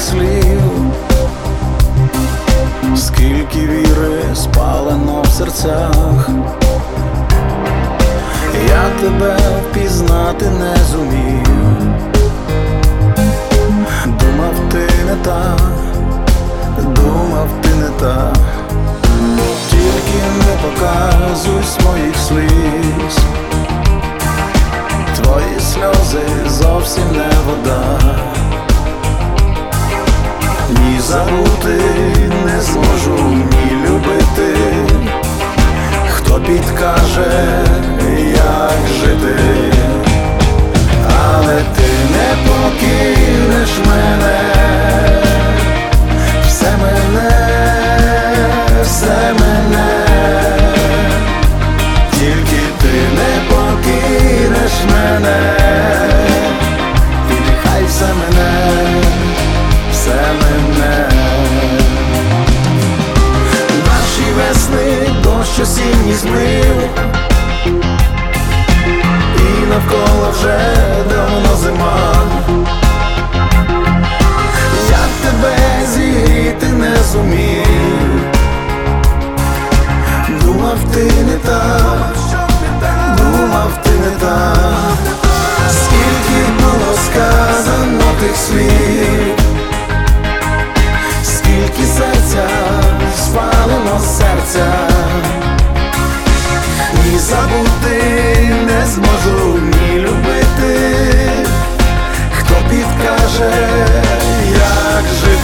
змив, скільки віри спалено в серцях, я тебе впізнати не зумів, думав ти не та, думав ти не та, тільки не показуй своїх сліз. Твої сльози зовсім не вода, ні дощ осінній змив, і навколо вже давно зима. Я тебе зігріти не зумів. Думав ти не так, думав ти не так, скільки було сказано тих слів, скільки забути не зможу ні любити, хто підкаже, як жити.